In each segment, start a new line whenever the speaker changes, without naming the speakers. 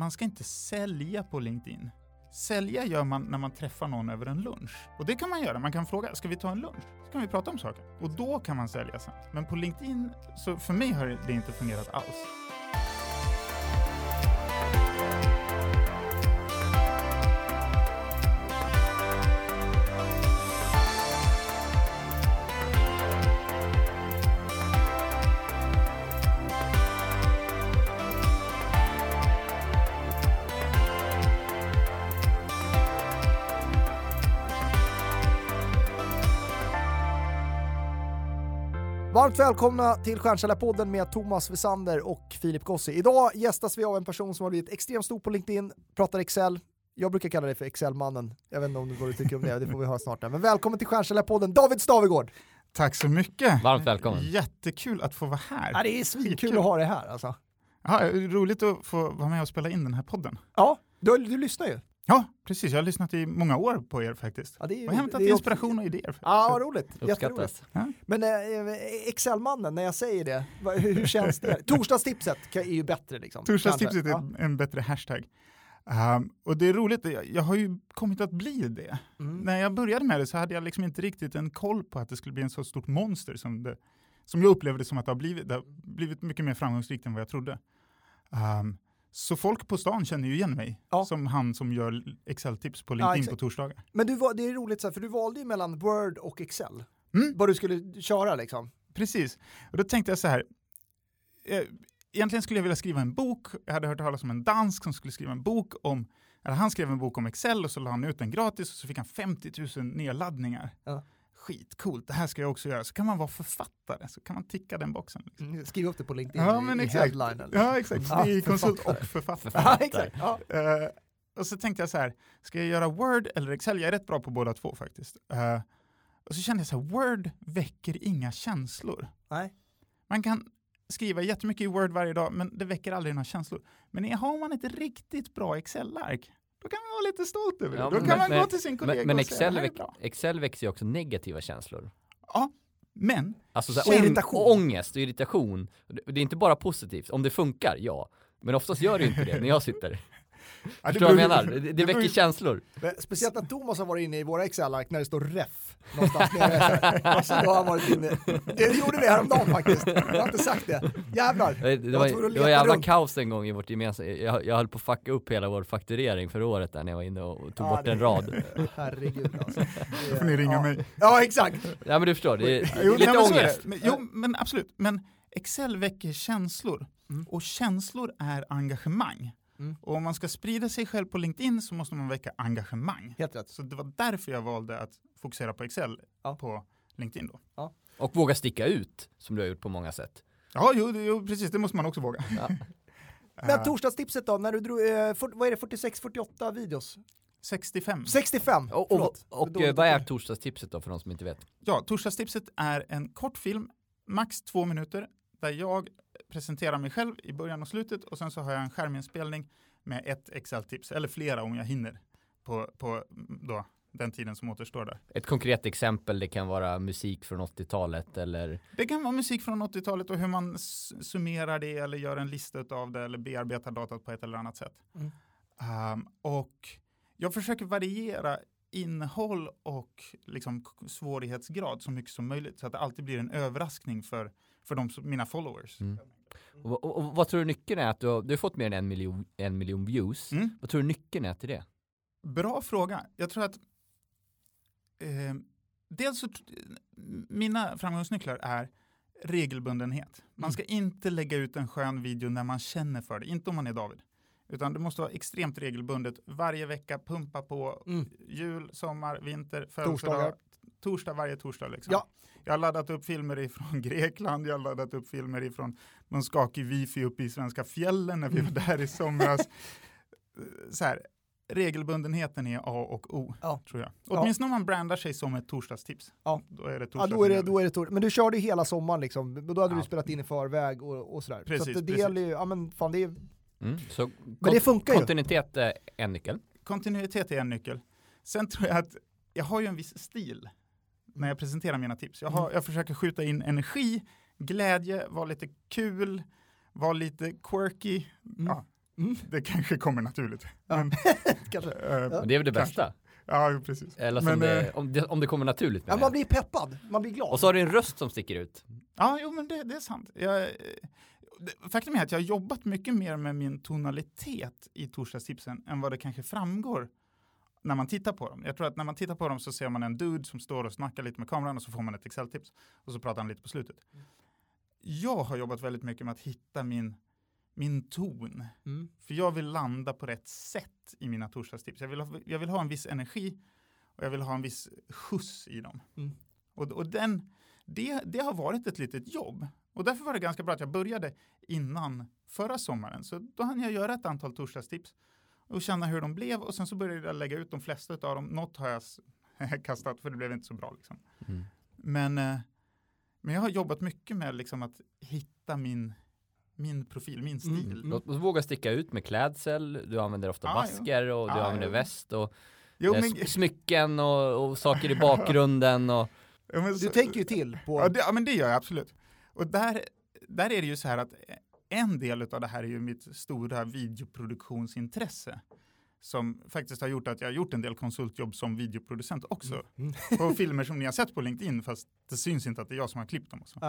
man ska inte sälja på LinkedIn. Sälja gör man när man träffar någon över en lunch. Och det kan man göra. Man kan fråga, ska vi ta en lunch? Så kan vi prata om saker. Och då kan man sälja sen. Men på LinkedIn, så för mig har det inte fungerat alls.
Varmt välkomna till Stjärnkällarpodden med Thomas Visander och Filip Gossi. Idag gästas vi av en person som har blivit extremt stor på LinkedIn, pratar Excel. Jag brukar kalla dig för Excel-mannen. Jag vet inte om du, du tycker om det, det får vi höra snart. Men välkommen till Stjärnkällarpodden, David Stavegård!
Tack så mycket!
Varmt välkommen!
Jättekul att få vara här.
Ja, det är svinkul att ha dig här alltså.
Ja, roligt att få vara med och spela in den här podden.
Ja, du, du lyssnar ju.
Ja, precis. Jag har lyssnat i många år på er faktiskt.
Ja, det är,
och hämtat
det är
inspiration och idéer.
Ja, vad roligt.
Uppskattas.
Ja. Men eh, Excel-mannen, när jag säger det, hur, hur känns det? Torsdagstipset är ju bättre liksom.
Torsdagstipset är
ja.
en bättre hashtag. Um, och det är roligt, jag, jag, har ju kommit att bli det. Mm. När jag började med det så hade jag liksom inte riktigt en koll på att det skulle bli en så stort monster som, det, som jag upplevde som att det har blivit. Det har blivit mycket mer framgångsrikt än vad jag trodde. Um, så folk på stan känner ju igen mig ja. som han som gör Excel-tips på LinkedIn ja, på torsdagar.
Men du, det är roligt, för du valde ju mellan Word och Excel. Mm. Vad du skulle köra liksom.
Precis. Och då tänkte jag så här. Eh, egentligen skulle jag vilja skriva en bok. Jag hade hört talas om en dansk som skulle skriva en bok om, eller han skrev en bok om Excel och så la han ut den gratis och så fick han 50 000 nedladdningar. Ja skitcoolt, det här ska jag också göra. Så kan man vara författare, så kan man ticka den boxen. Liksom.
Mm, skriv upp det på LinkedIn
ja, men
i
exakt. headline. Eller? Ja, exakt. Ja, I konsult och författare.
Ja, exakt. Ja.
Uh, och så tänkte jag så här, ska jag göra Word eller Excel? Jag är rätt bra på båda två faktiskt. Uh, och så kände jag så här, Word väcker inga känslor.
Nej.
Man kan skriva jättemycket i Word varje dag, men det väcker aldrig några känslor. Men har man ett riktigt bra Excel-ark, då kan man vara lite stolt över det. Ja, då kan men, man men, gå till sin kollega
men, men
och
Excel,
säga,
väck, Excel växer ju också negativa känslor.
Ja, men
Alltså så här, irritation. ångest och irritation. Det är inte bara positivt. Om det funkar, ja. Men oftast gör det inte det när jag sitter. Ja, Förstår du vad jag menar? Det, det väcker känslor.
Speciellt när Thomas har varit inne i våra Excel-ark när det står ref någonstans nere. Alltså, då har han varit inne. Det gjorde vi häromdagen faktiskt. Jag har inte sagt det. Jävlar.
Det, det var, det var jävla runt. kaos en gång i vårt gemensamma, jag, jag höll på att fucka upp hela vår fakturering för året där när jag var inne och tog ja, bort det, en rad.
Herregud alltså.
Då får ni ringa
ja.
mig.
Ja exakt.
Ja men du förstår, det är jo, lite nej, ångest.
Men, jo men absolut, men Excel väcker känslor. Mm. Och känslor är engagemang. Mm. Och om man ska sprida sig själv på LinkedIn så måste man väcka engagemang.
Helt rätt.
Så det var därför jag valde att fokusera på Excel ja. på LinkedIn då.
Ja. Och våga sticka ut, som du har gjort på många sätt.
Ja, jo, jo precis, det måste man också våga. Ja.
Men torsdagstipset då, när du drog, eh, vad är det, 46-48 videos?
65.
65!
Och, och, och, och vad är torsdagstipset då för de som inte vet?
Ja, torsdagstipset är en kort film, max två minuter, där jag presenterar mig själv i början och slutet och sen så har jag en skärminspelning med ett Excel-tips, eller flera om jag hinner på, på då, den tiden som återstår där.
Ett konkret exempel, det kan vara musik från 80-talet eller?
Det kan vara musik från 80-talet och hur man summerar det eller gör en lista av det eller bearbetar datat på ett eller annat sätt. Mm. Um, och jag försöker variera innehåll och liksom svårighetsgrad så mycket som möjligt så att det alltid blir en överraskning för, för de, mina followers. Mm.
Och, och, och, vad tror du nyckeln är? Att du har, du har fått mer än en miljon, en miljon views. Mm. Vad tror du nyckeln är till det?
Bra fråga. Jag tror att eh, dels så, mina framgångsnycklar är regelbundenhet. Man mm. ska mm. inte lägga ut en skön video när man känner för det, inte om man är David. Utan det måste vara extremt regelbundet. Varje vecka pumpa på mm. jul, sommar, vinter, födelsedag. Torsdag varje torsdag. Liksom.
Ja.
Jag har laddat upp filmer ifrån Grekland, jag har laddat upp filmer ifrån någon skakig wifi uppe i svenska fjällen när vi var där i somras. Så här, regelbundenheten är A och O, ja. tror jag. Åtminstone ja. om man brandar sig som ett torsdagstips.
Ja.
Då är det
torsdag. Ja, då är det, då är det tor- Men du körde ju hela sommaren liksom, då hade ja. du spelat in i förväg och, och sådär.
Precis,
så det
precis.
gäller ju, ja men fan det är...
Mm, så
men det funkar
kontinuitet ju. är en nyckel.
Kontinuitet är en nyckel. Sen tror jag att jag har ju en viss stil när jag presenterar mina tips. Jag, har, mm. jag försöker skjuta in energi, glädje, vara lite kul, vara lite quirky. Mm. Ja,
Mm.
Det kanske kommer naturligt.
Ja.
Men,
Kanske.
Men det är väl det
Kanske.
bästa?
ja, precis.
Eller
Men,
det,
eh,
om, det, om det kommer naturligt
Ja, man blir peppad, man blir glad.
Och så har du en röst som sticker ut.
Ja, jo, men det, det är sant. Jag, eh, det- faktum är att jag har jobbat mycket mer med min tonalitet i torsdagstipsen än vad det kanske framgår när man tittar på dem. Jag tror att när man tittar på dem så ser man en dude som står och snackar lite med kameran och så får man ett Excel-tips och så pratar han lite på slutet. Jag har jobbat väldigt mycket med att hitta min, min ton.
Mm.
För jag vill landa på rätt sätt i mina torsdagstips. Jag vill ha, jag vill ha en viss energi och jag vill ha en viss skjuts i dem.
Mm.
Och, och den, det, det har varit ett litet jobb. Och därför var det ganska bra att jag började innan förra sommaren. Så då hann jag göra ett antal torsdagstips och känna hur de blev. Och sen så började jag lägga ut de flesta av dem. Något har jag kastat för det blev inte så bra. Liksom.
Mm.
Men, eh, men jag har jobbat mycket med liksom att hitta min, min profil, min
Mm,
stil.
mm.
Låt oss våga sticka ut med klädsel, du använder ofta
Ja,
basker och du
Ja,
använder
jo.
väst och
Jo,
eh,
men,
smycken och, och saker i bakgrunden och
ja, men
Du
så-
tänker ju till på...
Ja, det, ja, men det gör jag absolut. Och där, där är det ju så här att en del av det här är ju mitt stora videoproduktionsintresse som faktiskt har gjort att jag har gjort en del konsultjobb som videoproducent också.
Mm.
På filmer som ni har sett på LinkedIn fast det syns inte att det är jag som har klippt dem. Och, så.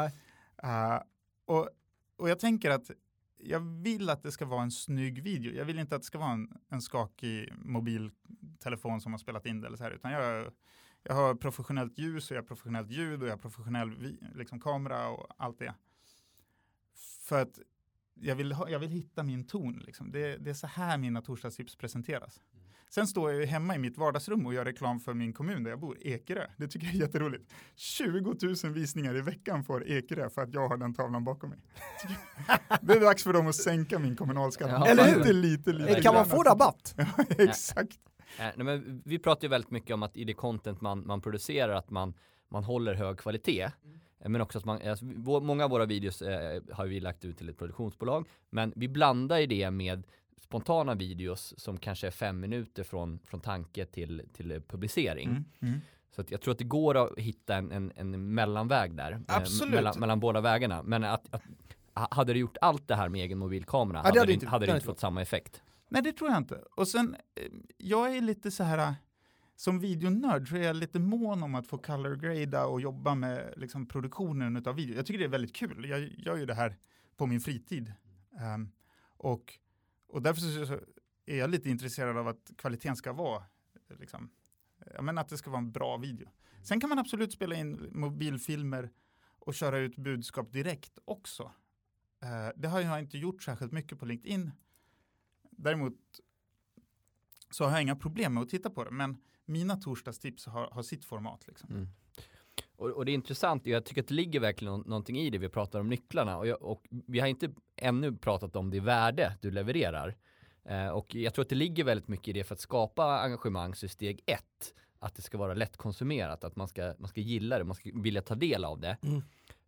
Eh, och, och jag tänker att jag vill att det ska vara en snygg video. Jag vill inte att det ska vara en, en skakig mobiltelefon som har spelat in det eller så här, utan jag, jag har professionellt ljus och jag har professionellt ljud och jag har professionell liksom, kamera och allt det. För att jag vill, ha, jag vill hitta min ton. Liksom. Det, det är så här mina torsdagstips presenteras. Sen står jag ju hemma i mitt vardagsrum och gör reklam för min kommun där jag bor, Ekerö. Det tycker jag är jätteroligt. 20 000 visningar i veckan får Ekerö för att jag har den tavlan bakom mig. Det är dags för dem att sänka min kommunalskatt.
Ja,
Eller hur?
Lite, lite, lite.
Kan man få rabatt?
Ja, exakt.
Eh, nej, men vi pratar ju väldigt mycket om att i det content man, man producerar att man, man håller hög kvalitet. Eh, Men också att man, alltså, många av våra videos eh, har vi lagt ut till ett produktionsbolag. Men vi blandar ju det med spontana videos som kanske är fem minuter från, från tanke till, till eh, publicering.
Mm, mm.
Så att jag tror att det går att hitta en, en, en mellanväg där. eh,
Absolut.
mellan, mellan båda vägarna. Men att, att ha- hade du gjort allt det här med egen mobilkamera
Ja,
hade,
hade
det
inte-
hade
hade
inte fått samma effekt.
Nej, det tror jag inte. Och sen, eh, jag är lite så här, eh, som videonörd så är jag lite mån om att få color grada och jobba med liksom, produktionen av video. Jag tycker det är väldigt kul. Jag gör ju det här på min fritid. Um, och, och därför så, är jag lite intresserad av att kvaliteten ska vara, liksom, jag menar att det ska vara en bra video. Sen kan man absolut spela in mobilfilmer och köra ut budskap direkt också. Uh, det har jag inte gjort särskilt mycket på LinkedIn. Däremot så har jag inga problem med att titta på det, men mina torsdagstips har, har sitt format. Liksom.
Mm. Och, och det är intressant, jag tycker att det ligger verkligen nå- någonting i det vi pratar om nycklarna och, jag, och vi har inte ännu pratat om det värde du levererar. Eh, och jag tror att det ligger väldigt mycket i det för att skapa engagemang så är steg ett att det ska vara lättkonsumerat, att man ska, man ska gilla det, man ska vilja ta del av det.
Mm.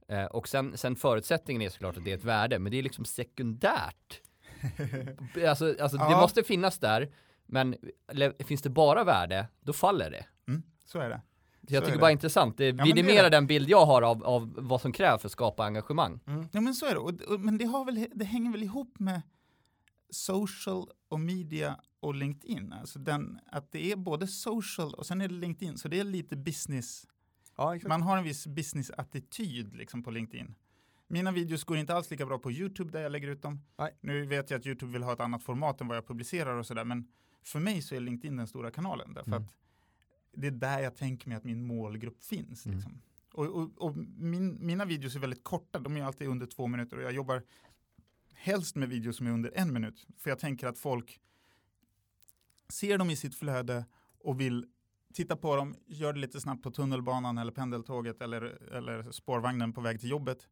Eh, och sen, sen förutsättningen är såklart att det är ett värde, men det är liksom sekundärt. alltså, alltså det
Ja.
måste finnas där, men finns det bara värde, då faller det.
Mm, så är det.
Så jag tycker
det.
bara intressant, det vidimerar
det.
den bild jag har av, av vad som krävs för att skapa engagemang.
Ja, men så är det. Och, och, men det, har väl, det hänger väl ihop med social och media och LinkedIn. Alltså den, att det är både social och sen är det LinkedIn, så det är lite business.
Ja, exakt.
Man har en viss business-attityd liksom på LinkedIn. Mina videos går inte alls lika bra på YouTube där jag lägger ut dem.
Nej.
Nu vet jag att YouTube vill ha ett annat format än vad jag publicerar och sådär, men för mig så är LinkedIn den stora kanalen därför
Mm.
att det är där jag tänker mig att min målgrupp finns.
Mm.
Liksom. Och, och, och min, mina videos är väldigt korta, de är alltid under två minuter och jag jobbar helst med videos som är under en minut. För jag tänker att folk ser dem i sitt flöde och vill titta på dem, gör det lite snabbt på tunnelbanan eller pendeltåget eller, eller spårvagnen på väg till jobbet.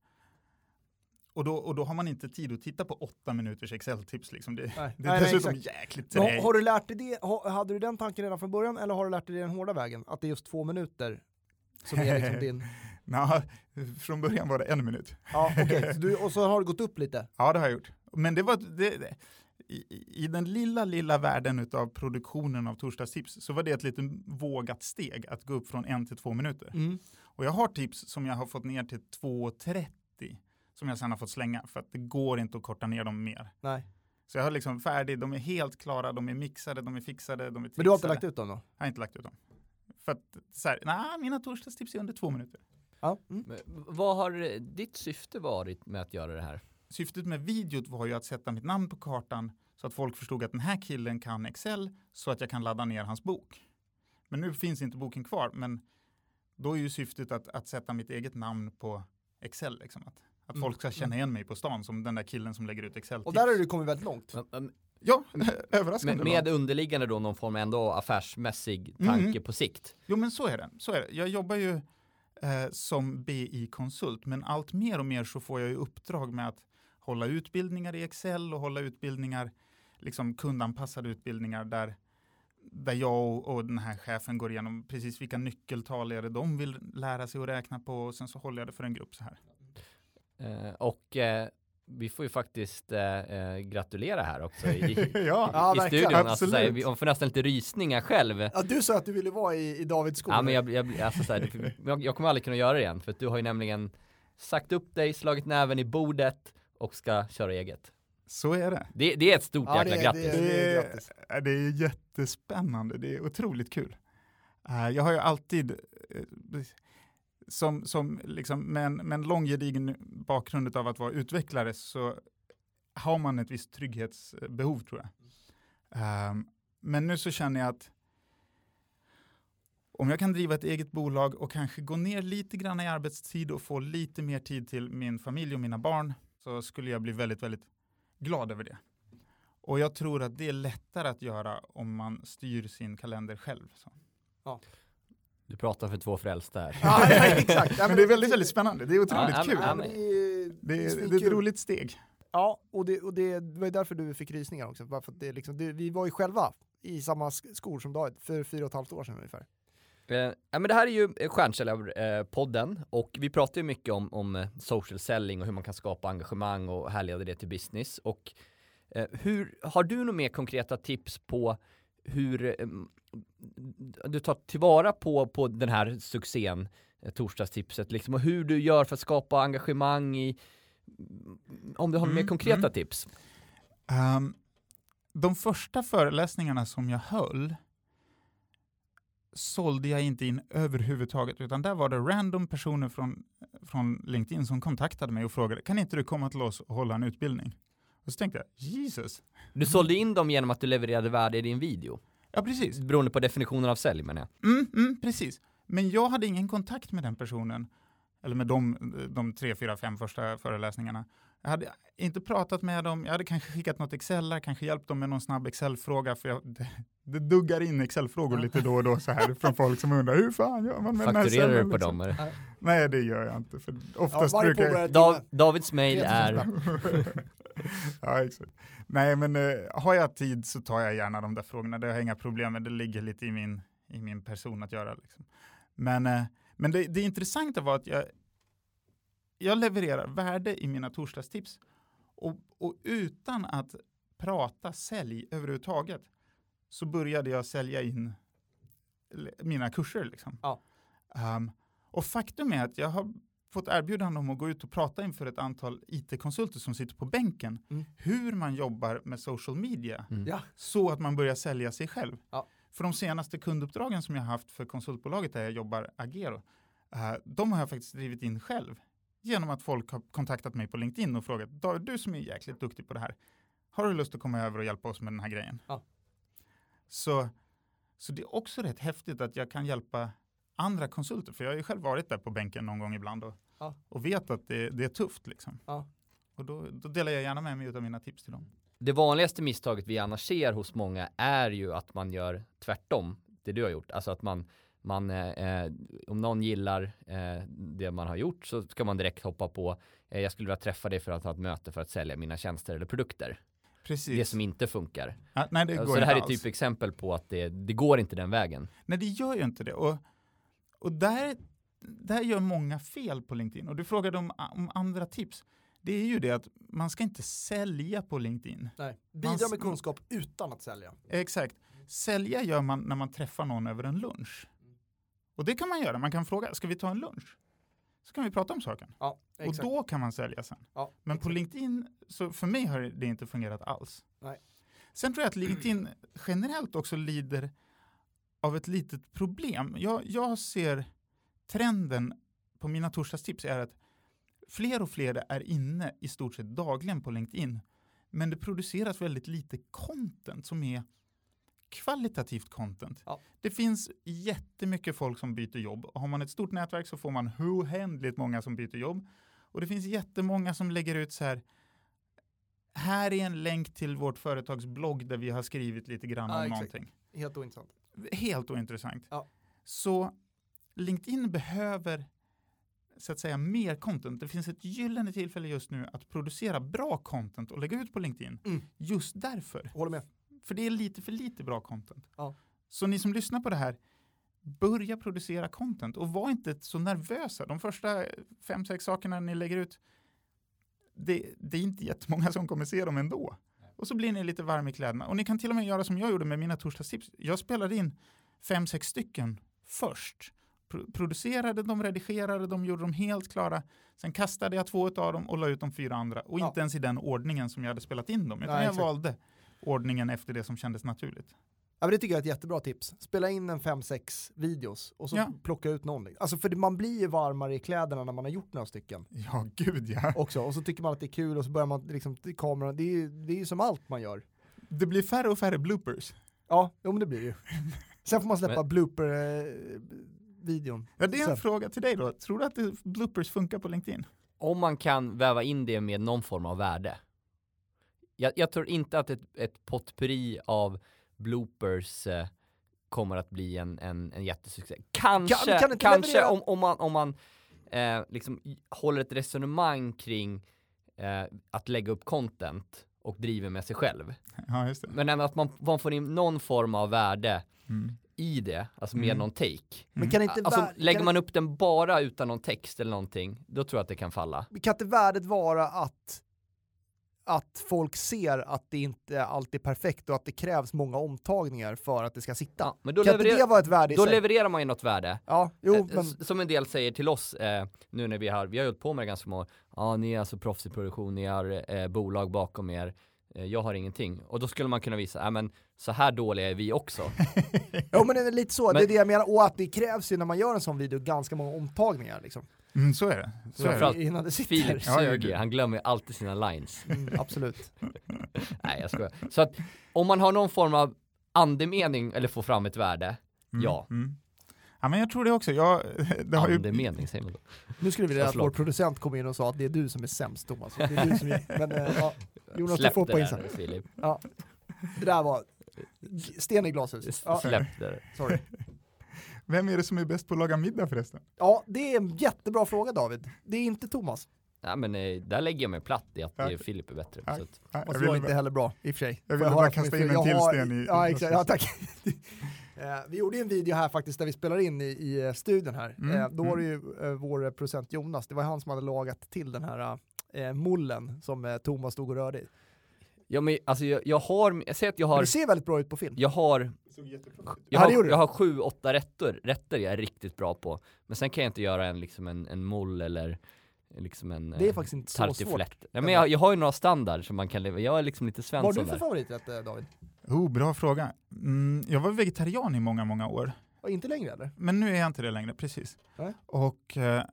Och då, och då har man inte tid att titta på åtta minuters Excel-tips. Liksom. Det,
Nej.
det är
Nej, nej,
dessutom
exakt.
jäkligt träigt.
har du lärt dig det, hade du den tanken redan från början eller har du lärt dig den hårda vägen? Att det är just två minuter som är liksom din...
Nå, från början var det en minut.
Ja, okej. Så du- Och så har det gått upp lite?
Ja, det har jag gjort. Men det var det, det, i, i den lilla, lilla världen av produktionen av torsdagstips så var det ett lite vågat steg att gå upp från en till två minuter.
Mm.
Och jag har tips som jag har fått ner till 2.30 som jag sen har fått slänga för att det går inte att korta ner dem mer.
Nej.
Så jag har liksom färdig, de är helt klara, de är mixade, de är fixade, de är
Men du har inte
trixade.
lagt ut dem då?
Jag har inte lagt ut dem. För att, så här, nej, mina torsdagstips är under två minuter.
Ja. Mm.
Men Vad har eh, ditt syfte varit med att göra det här?
Syftet med videot var ju att sätta mitt namn på kartan så att folk förstod att den här killen kan Excel så att jag kan ladda ner hans bok. Men nu finns inte boken kvar, men då är ju syftet att, att sätta mitt eget namn på Excel. Liksom. Att, att
Mm.
folk ska känna igen mig på stan som den där killen som lägger ut Excel-tips.
Och där har du kommit väldigt långt.
Men- men-
Ja,
Med,
överraskande.
med
långt.
underliggande då någon form ändå affärsmässig tanke
Mm.
på sikt.
Jo, men så är det. Så är det. Jag jobbar ju eh, som BI-konsult, men allt mer och mer så får jag ju uppdrag med att hålla utbildningar i Excel och hålla utbildningar, liksom kundanpassade utbildningar där, där jag och, och den här chefen går igenom precis vilka nyckeltal är det de vill lära sig att räkna på och sen så håller jag det för en grupp så här.
Eh, och eh, vi får ju faktiskt eh, eh, gratulera här också i,
ja,
Ja,
i studion. Alltså, såhär, vi får nästan lite rysningar själv.
Ja, du sa att du ville vara i, i Davids skor.
Ja, men jag, jag, alltså, såhär, jag, jag kommer aldrig kunna göra det igen för att du har ju nämligen sagt upp dig, slagit näven i bordet och ska köra eget.
så är det.
Det, det är ett stort
Ja,
jäkla
det är-
grattis.
det är-
Det är, det är jättespännande, det är otroligt kul. Jag har ju alltid, som, som liksom, med, en, med en lång gedigen bakgrund av att vara utvecklare så har man ett visst trygghetsbehov tror jag. Um, men nu så känner jag att om jag kan driva ett eget bolag och kanske gå ner lite grann i arbetstid och få lite mer tid till min familj och mina barn så skulle jag bli väldigt, väldigt glad över det. Och jag tror att det är lättare att göra om man styr sin kalender själv. Så.
Du pratar för två frälsta här.
Ja, ja, exakt. Ja,
Men det är väldigt, väldigt spännande. Det är otroligt
Ja,
kul.
Ja, men det är,
Det
är
är, det är ett roligt steg.
Ja, och, det, och det, var ju därför du fick rysningar också. Bara för att det är liksom, det, vi var ju själva i samma sk- skor som David för fyra och ett halvt år sedan ungefär.
Eh, ja, men det här är ju eh, Stjärnkälla-podden och vi pratar ju mycket om, om eh, social selling och hur man kan skapa engagemang och härleda det till business. Och eh, hur, har du några mer konkreta tips på hur eh, du tar tillvara på, på den här succén, eh, torsdagstipset, liksom, och hur du gör för att skapa engagemang i, om du har några mer
Mm,
konkreta
mm.
tips?
Ehm, de första föreläsningarna som jag höll sålde jag inte in överhuvudtaget, utan där var det random personer från, från LinkedIn som kontaktade mig och frågade, kan inte du komma till oss och hålla en utbildning? Och så tänkte jag, Jesus.
Du sålde in dem genom att du levererade värde i din video,
Ja, precis.
beroende på definitionen av sälj menar jag.
Mm, mm, precis. Men jag hade ingen kontakt med den personen, eller med de, de tre, fyra, fem första föreläsningarna. Jag hade inte pratat med dem, jag hade kanske skickat något Excel, kanske hjälpt dem med någon snabb Excel-fråga, för jag, det, det duggar in Excel-frågor lite då och då så här från folk som undrar hur fan gör man med den här
Fakturerar du på
liksom?
dem? Eller?
Nej, det gör jag inte, för
Ja,
oftast
varje
brukar jag...
Dav. Davids mail
3000
är.
ja, exakt. Nej, men eh, har jag tid så tar jag gärna de där frågorna. Det har jag inga problem med. Det ligger lite i min, i min person att göra. Liksom. Men, eh, men det, det intressanta var att jag, jag levererar värde i mina torsdagstips och, och utan att prata sälj överhuvudtaget så började jag sälja in mina kurser. Liksom.
Ja.
Ehm, och faktum är att jag har fått erbjudande om att gå ut och prata inför ett antal IT-konsulter som sitter på bänken.
Mm.
Hur man jobbar med social media
Mm.
Ja.
så att man börjar sälja sig själv.
Ja.
För de senaste kunduppdragen som jag haft för konsultbolaget där jag jobbar Agero, eh, de har jag faktiskt drivit in själv. Genom att folk har kontaktat mig på LinkedIn och frågat, David, du som är jäkligt duktig på det här, har du lust att komma över och hjälpa oss med den här grejen?
Ja.
Så, så det är också rätt häftigt att jag kan hjälpa andra konsulter, för jag har ju själv varit där på bänken någon gång ibland och,
Ja.
och vet att det, det är tufft. Liksom.
Ja.
Och då, då delar jag gärna med mig av mina tips till dem.
Det vanligaste misstaget vi annars ser hos många är ju att man gör tvärtom det du har gjort. Alltså att man, man eh, eh, om någon gillar eh, det man har gjort så ska man direkt hoppa på eh, jag skulle vilja träffa dig för att ha ett möte för att sälja mina tjänster eller produkter.
Precis.
Det som inte funkar.
ja, nej, det går
så det
inte
här är
alls.
typ exempel på att det, det går inte den vägen.
Nej, det gör ju inte det. Och, och där, där gör många fel på LinkedIn. Och du frågade om, om andra tips. Det är ju det att man ska inte sälja på LinkedIn.
Nej. Bidra med kunskap utan att sälja.
Exakt. Sälja gör man när man träffar någon över en lunch. Och det kan man göra. Man kan fråga, ska vi ta en lunch? Så kan vi prata om saken.
Ja, exakt.
Och då kan man sälja sen.
ja,
Men på
exakt.
LinkedIn, så för mig har det inte fungerat alls.
Nej.
Sen tror jag att LinkedIn generellt också lider av ett litet problem. Jag, jag ser trenden på mina torsdagstips är att fler och fler är inne i stort sett dagligen på LinkedIn. Men det produceras väldigt lite content som är kvalitativt content.
Ja.
Det finns jättemycket folk som byter jobb. Har man ett stort nätverk så får man oändligt många som byter jobb. Och det finns jättemånga som lägger ut så här här är en länk till vårt företags blogg där vi har skrivit lite grann
Ja,
om
exakt.
någonting.
Helt ointressant.
Helt ointressant.
Ja.
Så LinkedIn behöver så att säga mer content. Det finns ett gyllene tillfälle just nu att producera bra content och lägga ut på LinkedIn.
Mm.
Just därför.
Håller med.
För det är lite för lite bra content.
Ja.
Så ni som lyssnar på det här, börja producera content och var inte så nervösa. De första fem, sex sakerna ni lägger ut, det, det är inte jättemånga som kommer se dem ändå. Och så blir ni lite varm i kläderna. Och ni kan till och med göra som jag gjorde med mina torsdagstips. Jag spelade in fem, sex stycken först. Pro- producerade dem, redigerade dem, gjorde dem helt klara. Sen kastade jag två av dem och la ut de fyra andra. Och
Ja.
inte ens i den ordningen som jag hade spelat in dem. Utan
Nej,
jag
exakt.
valde ordningen efter det som kändes naturligt.
Ja, men det tycker jag är ett jättebra tips. Spela in en 5-6 videos och så
Ja.
plocka ut någon. Alltså för man blir ju varmare i kläderna när man har gjort några stycken
Ja, gud ja.
också. Och så tycker man att det är kul och så börjar man liksom, kameran, det är ju det är ju som allt man gör.
Det blir färre och färre bloopers.
Ja, jo men det blir det ju. Sen får man släppa blooper-videon.
Ja, det är en
Sen-
fråga till dig då. Tror du att bloopers funkar på LinkedIn?
Om man kan väva in det med någon form av värde. Jag, jag tror inte att ett, ett potpurri av bloopers eh, kommer att bli en, en, en jättesuccé. Kanske,
Kan- kan
kanske om, om man, om man eh, liksom håller ett resonemang kring eh, att lägga upp content och driver med sig själv.
Ja, just det.
Men ändå att man, man får in någon form av värde
Mm.
i det, alltså med
Mm.
någon take.
Men kan inte,
Alltså lägger
kan,
man upp den bara utan någon text eller någonting, då tror jag att det kan falla.
kan inte värdet vara att, att folk ser att det inte alltid är perfekt och att det krävs många omtagningar för att det ska sitta?
Ja, men då,
kan inte det vara ett värde i
då
sig?
levererar man ju något värde.
ja, jo,
Eh,
men
Som en del säger till oss eh, nu när vi har, vi har hållit på med det ganska många år. Ja, ni är alltså proffs i produktion, ni har eh, bolag bakom er. Eh, jag har ingenting. Och då skulle man kunna visa, ja men så här dåliga är vi också.
Ja men det är lite så, det
Men-
är det jag menar, och att det krävs ju när man gör en sån video ganska många omtagningar liksom.
Mm, så är det. Så är det.
Framförallt
Innan det sitter.
Filip
ja,
suger, han glömmer ju alltid sina lines.
Mm, absolut.
Nej jag skojar. Så att om man har någon form av andemening eller får fram ett värde,
Mm,
ja.
Mm. Ja, men jag tror det också. Jag, det har ju,
andemening säger man då.
Nu skulle vi vilja att vår producent kom in och sa att det är du som är sämst Thomas. Det är du som är, men eh, ja, Jonas du
Släpp
får
det
poäng
där
sen.
nu, Filip.
Ja. Det där var sten i glashus. Ja,
Släpp det
sorry.
Vem är det som är bäst på att laga middag förresten?
Ja, det är en jättebra fråga David. Det är inte Thomas.
Nej men eh, där lägger jag mig platt i att
Ja.
eh, Filip är bättre.
Ja.
Så att,
Ja,
Och
jag
så var inte
bara-
heller bra, i och för sig.
Jag ville bara kasta in en till
har-
sten i-
Ja, exakt. Ja, tack. Eh, Vi gjorde ju en video här faktiskt där vi spelar in i, i studion här.
Mm,
Då var det ju eh, vår producent Jonas, det var han som hade lagat till den här eh, mullen som eh, Thomas stod och rörde i.
ja men alltså jag, jag har, jag säger att jag
Men
har,
det ser väldigt bra ut på film.
jag har. Jag har, jag har sju, åtta rätter, rätter jag är riktigt bra på. Men sen kan jag inte göra en, liksom en, en moll eller liksom en
Det är faktiskt inte så svårt.
Ja, men jag, jag har ju några standard som man kan leva, jag är liksom lite
Vad har du för
där.
favoriträtt eh, David?
Oh, bra fråga. Mm, jag var vegetarian i många, många år.
Ja, inte längre eller?
Men nu är jag inte det längre, precis.
Nej.
Och eh,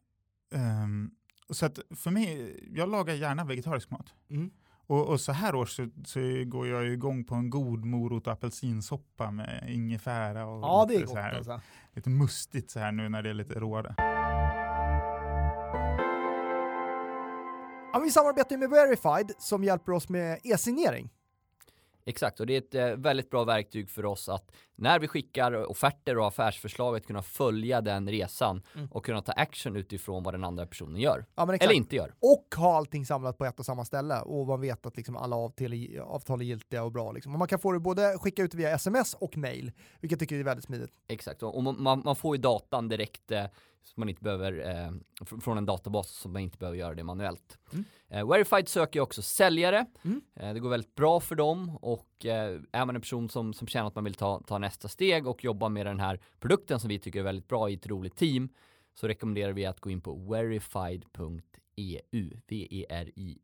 ehm, så att för mig, jag lagar gärna vegetarisk mat.
Mm.
Och, och så här års så, så går jag igång på en god morot och apelsinsoppa med ingefära och
Ja, det är
lite,
gott
så här,
alltså.
lite mustigt så här nu när det är lite råare.
Ja, vi samarbetar med Verified som hjälper oss med e-signering.
Exakt, och det är ett eh, väldigt bra verktyg för oss att när vi skickar offerter och affärsförslag att kunna följa den resan
Mm.
och kunna ta action utifrån vad den andra personen gör.
Ja.
Eller inte gör.
Och ha allting samlat på ett och samma ställe och man vet att liksom alla avtal är, avtal är giltiga och bra. Liksom. Och man kan få det både skicka ut via sms och mail, vilket jag tycker är väldigt smidigt.
Exakt, och man, man får ju datan direkt eh, så man inte behöver, eh, fr- från en databas så man inte behöver göra det manuellt.
Mm.
Eh, Verified söker också säljare,
Mm.
eh, det går väldigt bra för dem och och eh, är man en person som, som känner att man vill ta, ta nästa steg och jobba med den här produkten som vi tycker är väldigt bra i ett roligt team så rekommenderar vi att gå in på verified.eu. V-E-R-I-F-I-E-D.eu.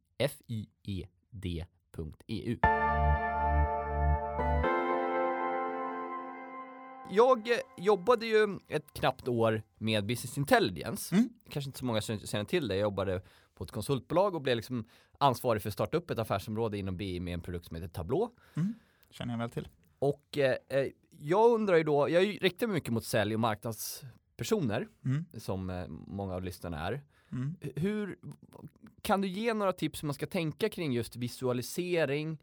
Jag eh, jobbade ju ett knappt år med business intelligence.
Mm.
Kanske inte så många känner till det. Jag jobbade på ett konsultbolag och blev liksom ansvarig för att starta upp ett affärsområde inom BI med en produkt som heter Tableau.
Känner jag väl till.
Och eh, eh, jag undrar ju då, jag riktar mig mycket mot sälj och marknadspersoner
Mm.
som eh, många av lyssnarna är.
Mm.
Hur, kan du ge några tips hur man ska tänka kring just visualisering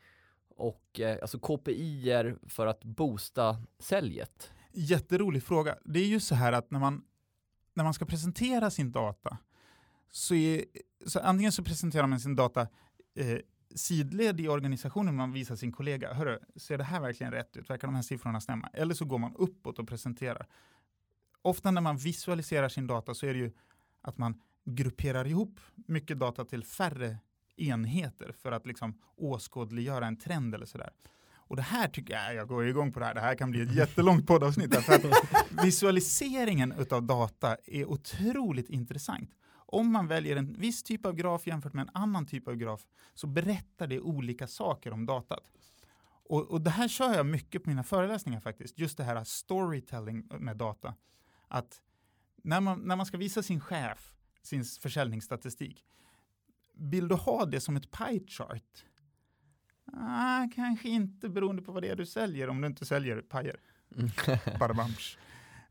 och eh, alltså KPIer för att boosta säljet?
Jätterolig fråga. Det är ju så här att när man, när man ska presentera sin data så, är, så antingen så presenterar man sin data eh, sidled i organisationen, man visar sin kollega, hörru, ser det här verkligen rätt ut? Verkar de här siffrorna stämma? Eller så går man uppåt och presenterar. Ofta när man visualiserar sin data så är det ju att man grupperar ihop mycket data till färre enheter för att liksom åskådliggöra en trend eller sådär. Och det här tycker jag, jag går igång på det här, det här kan bli ett jättelångt poddavsnitt därför att visualiseringen utav data är otroligt intressant. Om man väljer en viss typ av graf jämfört med en annan typ av graf så berättar det olika saker om datat. Och, och det här kör jag mycket på mina föreläsningar faktiskt, just det här storytelling med data. Att när man, när man ska visa sin chef sin försäljningsstatistik, vill du ha det som ett pie chart? Ah, kanske inte beroende på vad det är du säljer om du inte säljer pajer. Badabams.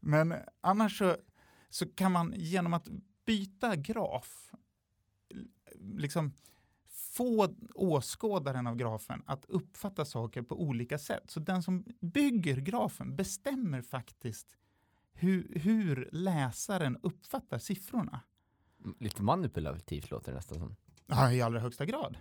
Men annars så, så kan man genom att byta graf liksom få åskådaren av grafen att uppfatta saker på olika sätt. Så den som bygger grafen bestämmer faktiskt hur, hur läsaren uppfattar siffrorna.
Lite manipulativt låter det nästan som.
Ja, i allra högsta grad.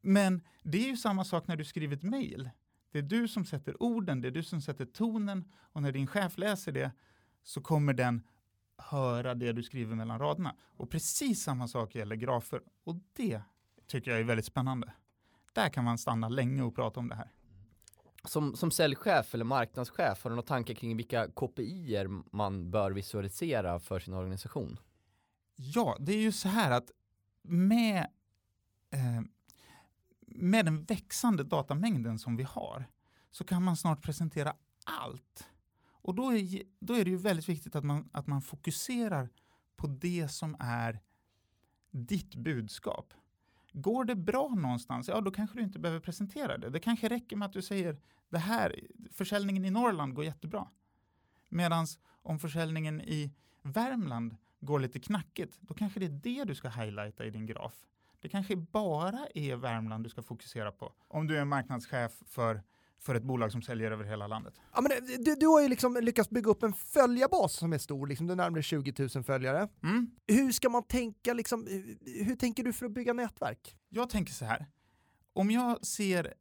Men det är ju samma sak när du skriver ett mejl. Det är du som sätter orden, det är du som sätter tonen och när din chef läser det så kommer den höra det du skriver mellan raderna. Och precis samma sak gäller grafer och det tycker jag är väldigt spännande. Där kan man stanna länge och prata om det här.
Som, som säljchef eller marknadschef, har du några tankar kring vilka KPIer man bör visualisera för sin organisation?
Ja, det är ju så här att med, eh, med den växande datamängden som vi har så kan man snart presentera allt. Och då är, då är det ju väldigt viktigt att man, att man fokuserar på det som är ditt budskap. Går det bra någonstans, ja då kanske du inte behöver presentera det. Det kanske räcker med att du säger det här, försäljningen i Norrland går jättebra. Medan om försäljningen i Värmland går lite knackigt, då kanske det är det du ska highlighta i din graf. Det kanske bara är Värmland du ska fokusera på. Om du är marknadschef för, för ett bolag som säljer över hela landet.
Ja, men du, du har ju liksom lyckats bygga upp en följarbas som är stor, liksom, du är närmare 20 000 följare.
Mm.
Hur ska man tänka, liksom, hur, hur tänker du för att bygga nätverk?
Jag tänker så här, om jag ser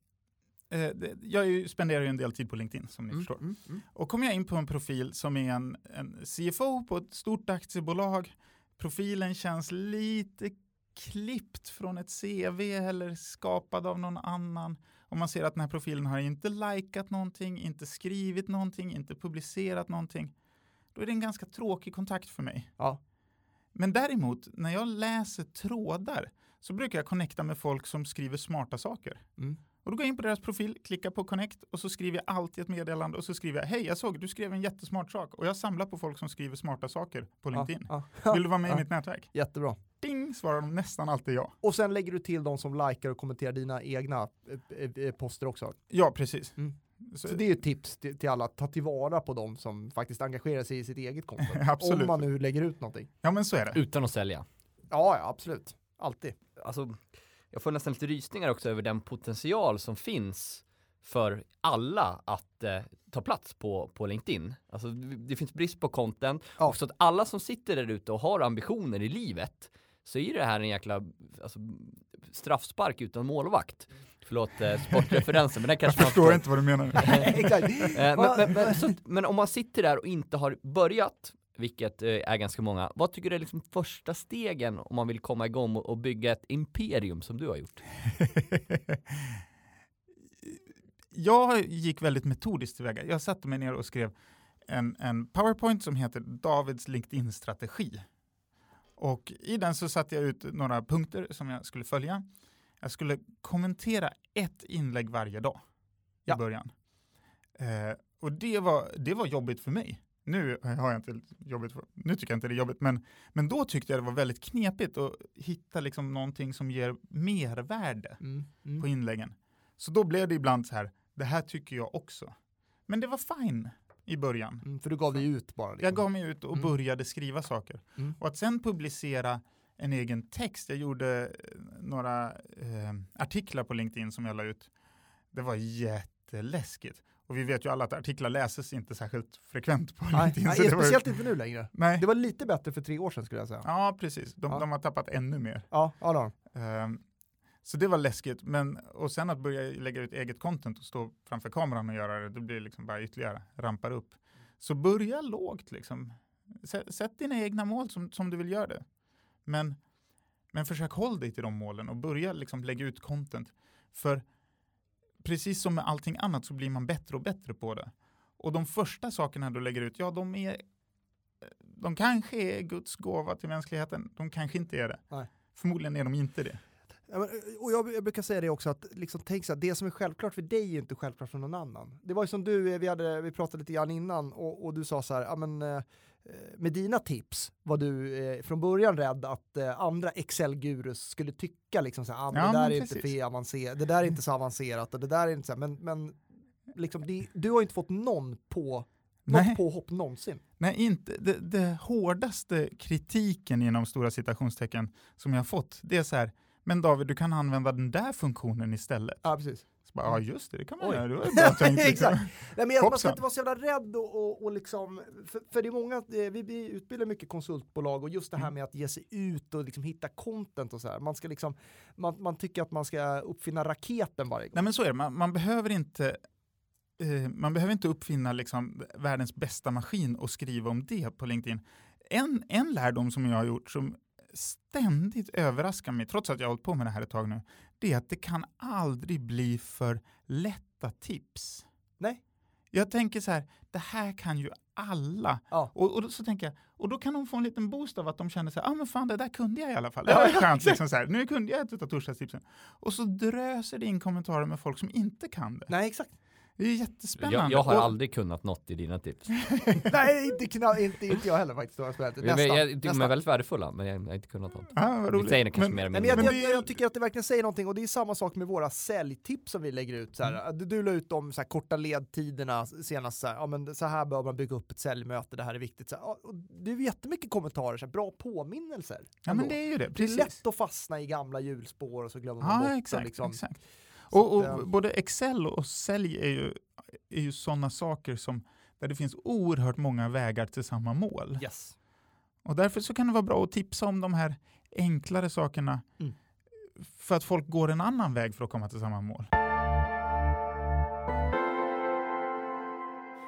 eh, jag spenderar ju en del tid på LinkedIn som ni förstår.
mm, mm.
Och kommer jag in på en profil som är en, en CFO på ett stort aktiebolag, profilen känns lite klippt från ett CV eller skapad av någon annan. Och man ser att den här profilen har inte likat någonting, inte skrivit någonting, inte publicerat någonting. Då är det en ganska tråkig kontakt för mig.
Ja.
Men däremot, när jag läser trådar så brukar jag connecta med folk som skriver smarta saker.
Mm.
Och då går jag in på deras profil, klickar på connect och så skriver jag alltid ett meddelande och så skriver jag hej jag såg du skrev en jättesmart sak och jag samlar på folk som skriver smarta saker på LinkedIn.
Ja, ja.
Vill du vara med i mitt nätverk?
Jättebra.
Svarar de nästan alltid ja.
Och sen lägger du till de som likar och kommenterar dina egna eh, eh, poster också.
Ja, precis.
Mm.
Så,
Så det är ju ett tips till, till alla, ta tillvara på de som faktiskt engagerar sig i sitt eget konto.
Absolut.
Om man nu lägger ut någonting.
Ja, men så är det.
Utan att sälja.
Ja, ja absolut. Alltid.
Alltså, jag får nästan lite rysningar också över den potential som finns för alla att eh, ta plats på, på LinkedIn. Alltså, det finns brist på content.
Ja.
Och så att alla som sitter där ute och har ambitioner i livet så är det här en jäkla alltså, straffspark utan målvakt. Förlåt eh, sportreferensen, men den
Jag
kanske man
förstår inte vad du menar.
Exakt.
Eh, men, men, men, så, men om man sitter där och inte har börjat, vilket eh, är ganska många, vad tycker du är liksom första stegen om man vill komma igång och, och bygga ett imperium som du har gjort?
jag gick väldigt metodiskt tillväga. Jag satte mig ner och skrev en, en powerpoint som heter Davids LinkedIn-strategi. Och i den så satte jag ut några punkter som jag skulle följa. Jag skulle kommentera ett inlägg varje dag
Ja.
i början. Eh, och det, var, det var jobbigt för mig. Nu har jag inte jobbigt, för, nu tycker jag inte det är jobbigt, men, men då tyckte jag det var väldigt knepigt att hitta liksom någonting som ger mervärde
Mm. Mm.
på inläggen. Så då blev det ibland så här, det här tycker jag också. Men det var fine i början.
Mm, för du gav dig ut bara. Liksom.
Jag gav mig ut och
Mm.
började skriva saker.
Mm.
Och att sen publicera en egen text, jag gjorde eh, några eh, artiklar på LinkedIn som jag la ut, det var jätteläskigt. Och vi vet ju alla att artiklar läses inte särskilt frekvent på
Nej,
LinkedIn.
nej,
det var
speciellt inte nu längre.
nej.
Det var lite bättre för tre år sedan skulle jag säga.
Ja, precis. De,
Ja.
de har tappat ännu mer.
Ja, ja, då.
Ehm, så det var läskigt, men och sen att börja lägga ut eget content och stå framför kameran och göra det, det blir liksom bara ytterligare rampar upp. Så börja lågt liksom. Sätt, dina egna mål som, som du vill göra det. Men, men försök hålla dig till de målen och börja liksom lägga ut content. För precis som med allting annat så blir man bättre och bättre på det. Och de första sakerna du lägger ut, ja de är de kanske är Guds gåva till mänskligheten, de kanske inte är det.
Nej.
Förmodligen är de inte det.
Men, och jag, jag brukar säga det också, att liksom, tänk så här, det som är självklart för dig är inte självklart för någon annan. Det var ju som du, eh, vi, hade, vi pratade lite grann innan och, och du sa så här, ja, men, eh, med dina tips var du eh, från början rädd att eh, andra Excel-gurus skulle tycka liksom så här, ah,
Ja,
det där är inte för avancerat, det där är inte så avancerat och det där är inte så här, men, men liksom, det, du har inte fått någon på,
Nej.
något påhopp någonsin.
Nej, inte. Det, det hårdaste kritiken inom stora citationstecken som jag har fått, det är så här, men David, du kan använda den där funktionen istället.
Ja, precis.
Så bara, ja, just det, det kan man
Oj.
göra. Det var bra tänkt. Liksom.
Exakt. Nej, men jag, man ska inte vara så jävla rädd och, och, och liksom, för, för det är många, eh, vi, vi utbildar mycket konsultbolag och just det här
Mm.
med att ge sig ut och liksom hitta content och så här. Man ska liksom, man, man tycker att man ska uppfinna raketen varje gång.
Nej, men så är det. Man, man behöver inte eh, man behöver inte uppfinna liksom världens bästa maskin och skriva om det på LinkedIn. En, en lärdom som jag har gjort som ständigt överraskar mig, trots att jag har hållit på med det här ett tag nu, det är att det kan aldrig bli för lätta tips.
Nej.
Jag tänker så här, det här kan ju alla.
Ja.
Och, och så tänker jag, och då kan de få en liten boost av att de känner så här, ah, men fan det där kunde jag i alla fall. Det
Ja,
var
ja,
skönt, liksom så här. nu kunde jag ett av torsdagstipsen. Och så dröser det in kommentarer med folk som inte kan det.
Nej, exakt.
Det är jättespännande.
Jag, jag har
Och-
aldrig kunnat något i dina tips.
Nej, inte, inte, inte jag heller faktiskt. Nästan.
Jag, jag, jag tycker de är väldigt värdefulla, men jag, har inte kunnat något.
Ja, vad roligt.
säger det kanske
Men-
mer
men jag,
Men
jag, jag tycker att det verkligen säger någonting och det är samma sak med våra säljtips som vi lägger ut. Så här. Du, du la ut om så här, korta ledtiderna senast, så här, ja, men så här bör man bygga upp ett säljmöte, det här är viktigt. Så här, och det är jättemycket kommentarer, så här, bra påminnelser.
Ja,
ändå.
men det är ju det.
Det är
Precis.
lätt att fastna i gamla hjulspår och så glömmer man bort
Ja,
det,
exakt.
liksom.
exakt. Och, och
att, eh,
både Excel och sälj är ju, är ju sådana saker som där det finns oerhört många vägar till samma mål.
Yes.
Och därför så kan det vara bra att tipsa om de här enklare sakerna
Mm.
för att folk går en annan väg för att komma till samma mål.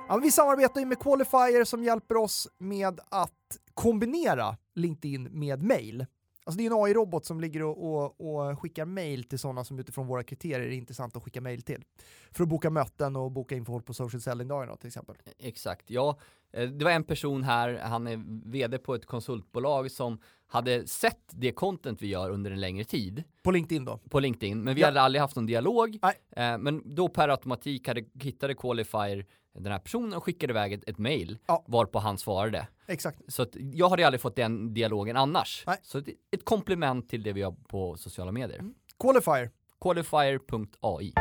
Ja, vi samarbetar ju med Qualifier som hjälper oss med att kombinera LinkedIn med mail. Alltså det är en AI-robot som ligger och, och, och skickar mail till sådana som utifrån våra kriterier är intressant att skicka mail till. För att boka möten och boka in folk på social selling-dagen då, till exempel.
Exakt, ja. eh, Det var en person här, han är vd på ett konsultbolag som hade sett det content vi gör under en längre tid
På LinkedIn då.
på LinkedIn, men vi
Ja.
hade aldrig haft någon dialog.
Nej.
Eh, Men då per automatik hade, hittade Qualifier den här personen och skickade iväg ett, ett mail
Ja.
varpå han svarade.
Exakt.
Så jag hade aldrig fått den dialogen annars.
Nej.
Så ett, ett komplement till det vi gör på sociala medier.
Mm. Qualifier.
Qualifier.ai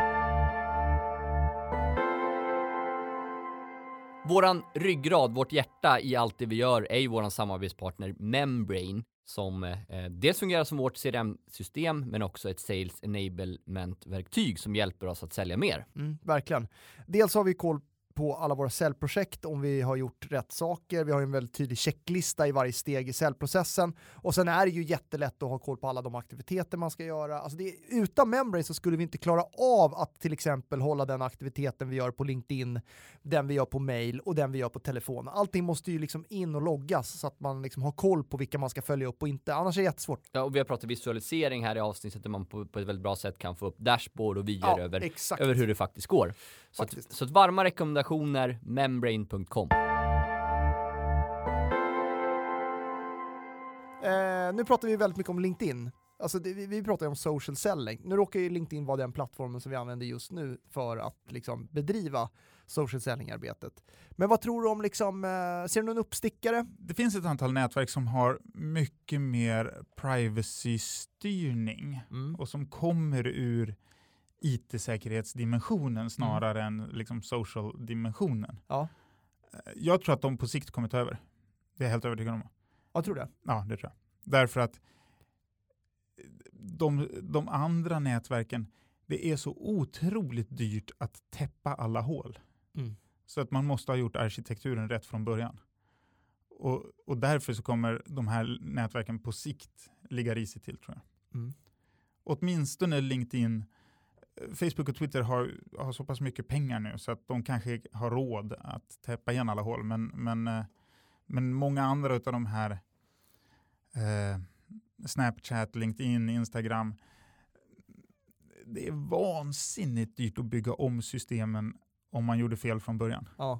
Våran ryggrad, vårt hjärta i allt det vi gör är ju våran samarbetspartner Membrane som eh, dels fungerar som vårt CRM-system men också ett Sales Enablement-verktyg som hjälper oss att sälja mer.
Mm, verkligen. Dels har vi koll på alla våra säljprojekt om vi har gjort rätt saker. Vi har ju en väldigt tydlig checklista i varje steg i säljprocessen och sen är det ju jättelätt att ha koll på alla de aktiviteter man ska göra. Alltså det, utan Membrane så skulle vi inte klara av att till exempel hålla den aktiviteten vi gör på LinkedIn, den vi gör på mail och den vi gör på telefon. Allting måste ju liksom in och loggas så att man liksom har koll på vilka man ska följa upp och inte. Annars är det jättesvårt.
Ja, och vi har pratat visualisering här i avsnittet där man på, på ett väldigt bra sätt kan få upp dashboard och vyer över,
exakt.
över hur det faktiskt går. Så, att,
Faktiskt.
så att varma rekommendationer, membrane.com.
Eh, nu pratar vi väldigt mycket om LinkedIn. Alltså det, vi, vi pratar ju om social selling. Nu råkar ju LinkedIn vara den plattformen som vi använder just nu för att liksom bedriva social selling-arbetet. Men vad tror du om, liksom, eh, ser du någon uppstickare?
Det finns ett antal nätverk som har mycket mer privacy-styrning
Mm.
och som kommer ur IT-säkerhetsdimensionen snarare än liksom social-dimensionen.
Ja.
Eh, Jag tror att de på sikt kommer ta över. Det är jag helt övertygad om.
Jag tror det.
Ja, det tror jag. Därför att de, de andra nätverken, det är så otroligt dyrt att täppa alla hål.
Mm.
Så att man måste ha gjort arkitekturen rätt från början. Och, och därför så kommer de här nätverken på sikt ligga risigt till tror jag.
Mm.
Åtminstone LinkedIn, eh, Facebook och Twitter har, har så pass mycket pengar nu så att de kanske har råd att täppa igen alla hål. Men, men, eh, men många andra av de här eh, Snapchat, LinkedIn, Instagram. Det är vansinnigt dyrt att bygga om systemen om man gjorde fel från början.
Ja.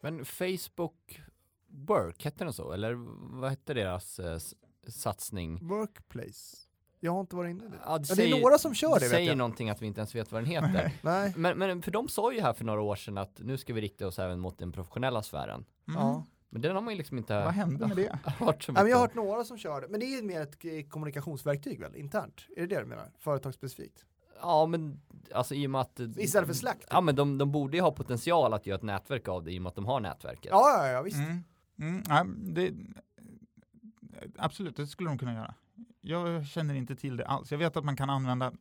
Men Facebook Work, hette den så? Eller vad hette deras eh, satsning?
Workplace. Jag har inte varit inne i det.
Ja,
Ja, det är några som kör det,
det
vet
säger
jag.
någonting att vi inte ens vet vad den heter.
Nej.
men, men för de sa ju här för några år sedan att nu ska vi rikta oss även mot den professionella sfären.
Mm.
Ja.
Men den har man ju liksom inte
Vad hände med det?
hört så mycket
jag har hört några som kör det, men det är ju mer ett eh, kommunikationsverktyg väl, internt? Är det det du menar? Företagsspecifikt?
Ja men alltså i och med att
Istället för Slack?
Ja men de, de borde ju ha potential att göra ett nätverk av det i och med att de har nätverket.
Ja, ja, ja, visst.
Mm. Mm. Ja, det, absolut, det skulle de kunna göra. Jag känner inte till det alls. Jag vet att man kan använda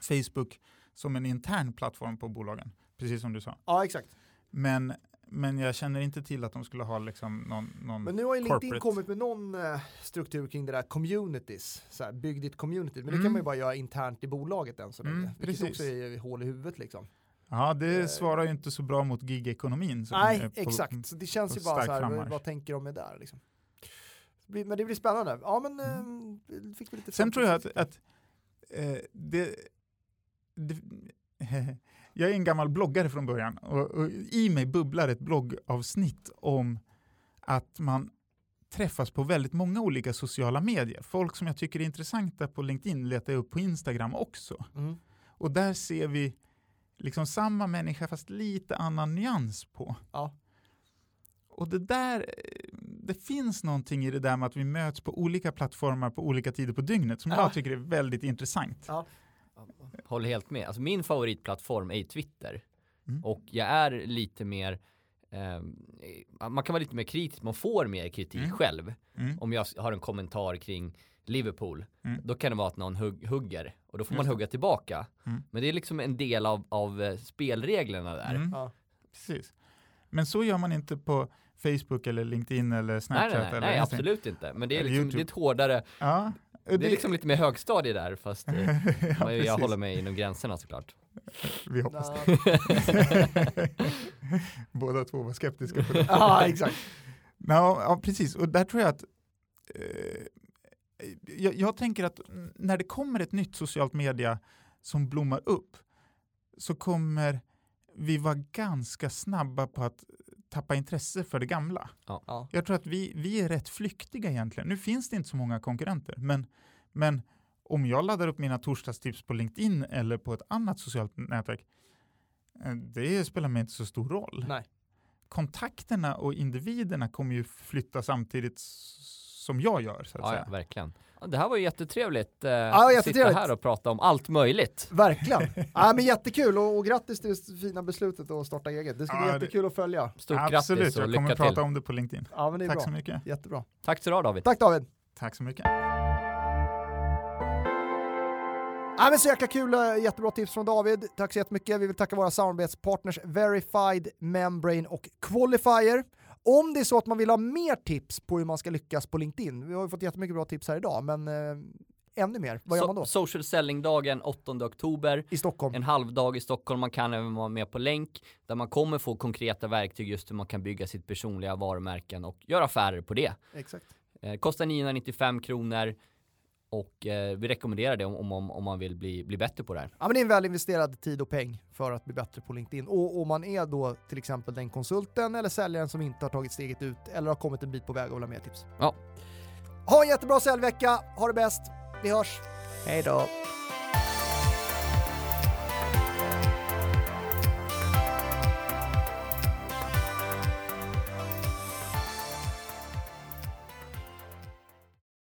Facebook som en intern plattform på bolagen, precis som du sa.
Ja, exakt.
Men, men jag känner inte till att de skulle ha liksom någon, någon
Men nu har ju LinkedIn
corporate-
kommit med någon eh, struktur kring det där communities, så här, bygg ditt community. Men det kan
Mm.
man ju bara göra internt i bolaget än så länge.
Mm,
vilket
precis.
också är hål i huvudet liksom.
Ja, det
Eh.
svarar ju inte så bra mot gigekonomin.
Nej,
på-
exakt. Så det känns ju bara så här, vad tänker de med där liksom? Men det blir spännande. Ja, men eh, fick vi lite
Mm. Sen tror jag att, att eh, det, det jag är en gammal bloggare från början och, och i mig bubblar ett bloggavsnitt om att man träffas på väldigt många olika sociala medier. Folk som jag tycker är intressanta på LinkedIn letar jag upp på Instagram också.
Mm.
Och där ser vi liksom samma människa fast lite annan nyans på.
Ja.
Och det där, det finns någonting i det där med att vi möts på olika plattformar på olika tider på dygnet som
Ja.
jag tycker är väldigt intressant.
Ja.
Håller helt med. Alltså min favoritplattform är Twitter.
Mm.
Och jag är lite mer ehm, man kan vara lite mer kritisk, man får mer kritik
Mm.
själv.
Mm.
Om jag har en kommentar kring Liverpool,
Mm.
då kan det vara att någon hugg, hugger och då får
Just
man hugga tillbaka.
Mm.
Men det är liksom en del av, av eh, spelreglerna där.
Mm.
Ja.
Precis. Men så gör man inte på Facebook eller LinkedIn eller
Nej,
Snapchat.
nej, nej,
eller
nej absolut inte. Men det är, liksom, det är ett hårdare,
Ja,
det är liksom lite mer högstadie där fast eh,
ja,
jag
precis.
håller mig inom gränserna såklart.
Vi hoppas det. Båda två var skeptiska på det.
ja, exakt.
Ja, ja, precis. Och där tror jag att eh, jag, jag tänker att när det kommer ett nytt socialt media som blommar upp så kommer vi vara ganska snabba på att tappa intresse för det gamla.
Ja.
Jag tror att vi, vi är rätt flyktiga egentligen. Nu finns det inte så många konkurrenter, men, men om jag laddar upp mina torsdagstips på LinkedIn eller på ett annat socialt nätverk, eh, det spelar mig inte så stor roll.
Nej.
Kontakterna och individerna kommer ju flytta samtidigt som jag gör, så att
Ja,
säga.
ja, verkligen. Det här var ju jättetrevligt. Eh,
Ja, jättetrevligt.
Sitta här och prata om allt möjligt.
Verkligen. ja, men jättekul och, och grattis till det fina beslutet att starta eget. Det ska bli
Ja, det-
jättekul att följa.
Stort
Absolut,
grattis och
jag
lycka
kommer
till.
prata om det på LinkedIn.
Ja, men det är
Tack
bra.
så mycket.
Jättebra.
Tack så du David.
Tack David.
Tack så mycket.
Ja, men så jäkla kul, eh, jättebra tips från David. Tack så jättemycket. Vi vill tacka våra samarbetspartners Verified, Membrane och Qualifier. Om det är så att man vill ha mer tips på hur man ska lyckas på LinkedIn, vi har ju fått jättemycket bra tips här idag, men eh, ännu mer, vad gör man då?
So- social selling-dagen 8 oktober.
I Stockholm.
En halvdag i Stockholm, man kan även vara med på länk där man kommer få konkreta verktyg just hur man kan bygga sitt personliga varumärken och göra affärer på det.
Exakt.
Eh, kostar 995 kronor och eh, vi rekommenderar det om, om, om man vill bli, bli bättre på det här.
Ja, men det är en väl investerad tid och peng för att bli bättre på LinkedIn. Och om man är då till exempel den konsulten eller säljaren som inte har tagit steget ut eller har kommit en bit på väg och vill ha mer tips.
Ja.
Ha en jättebra säljvecka, ha det bäst, Vi hörs.
Hej då!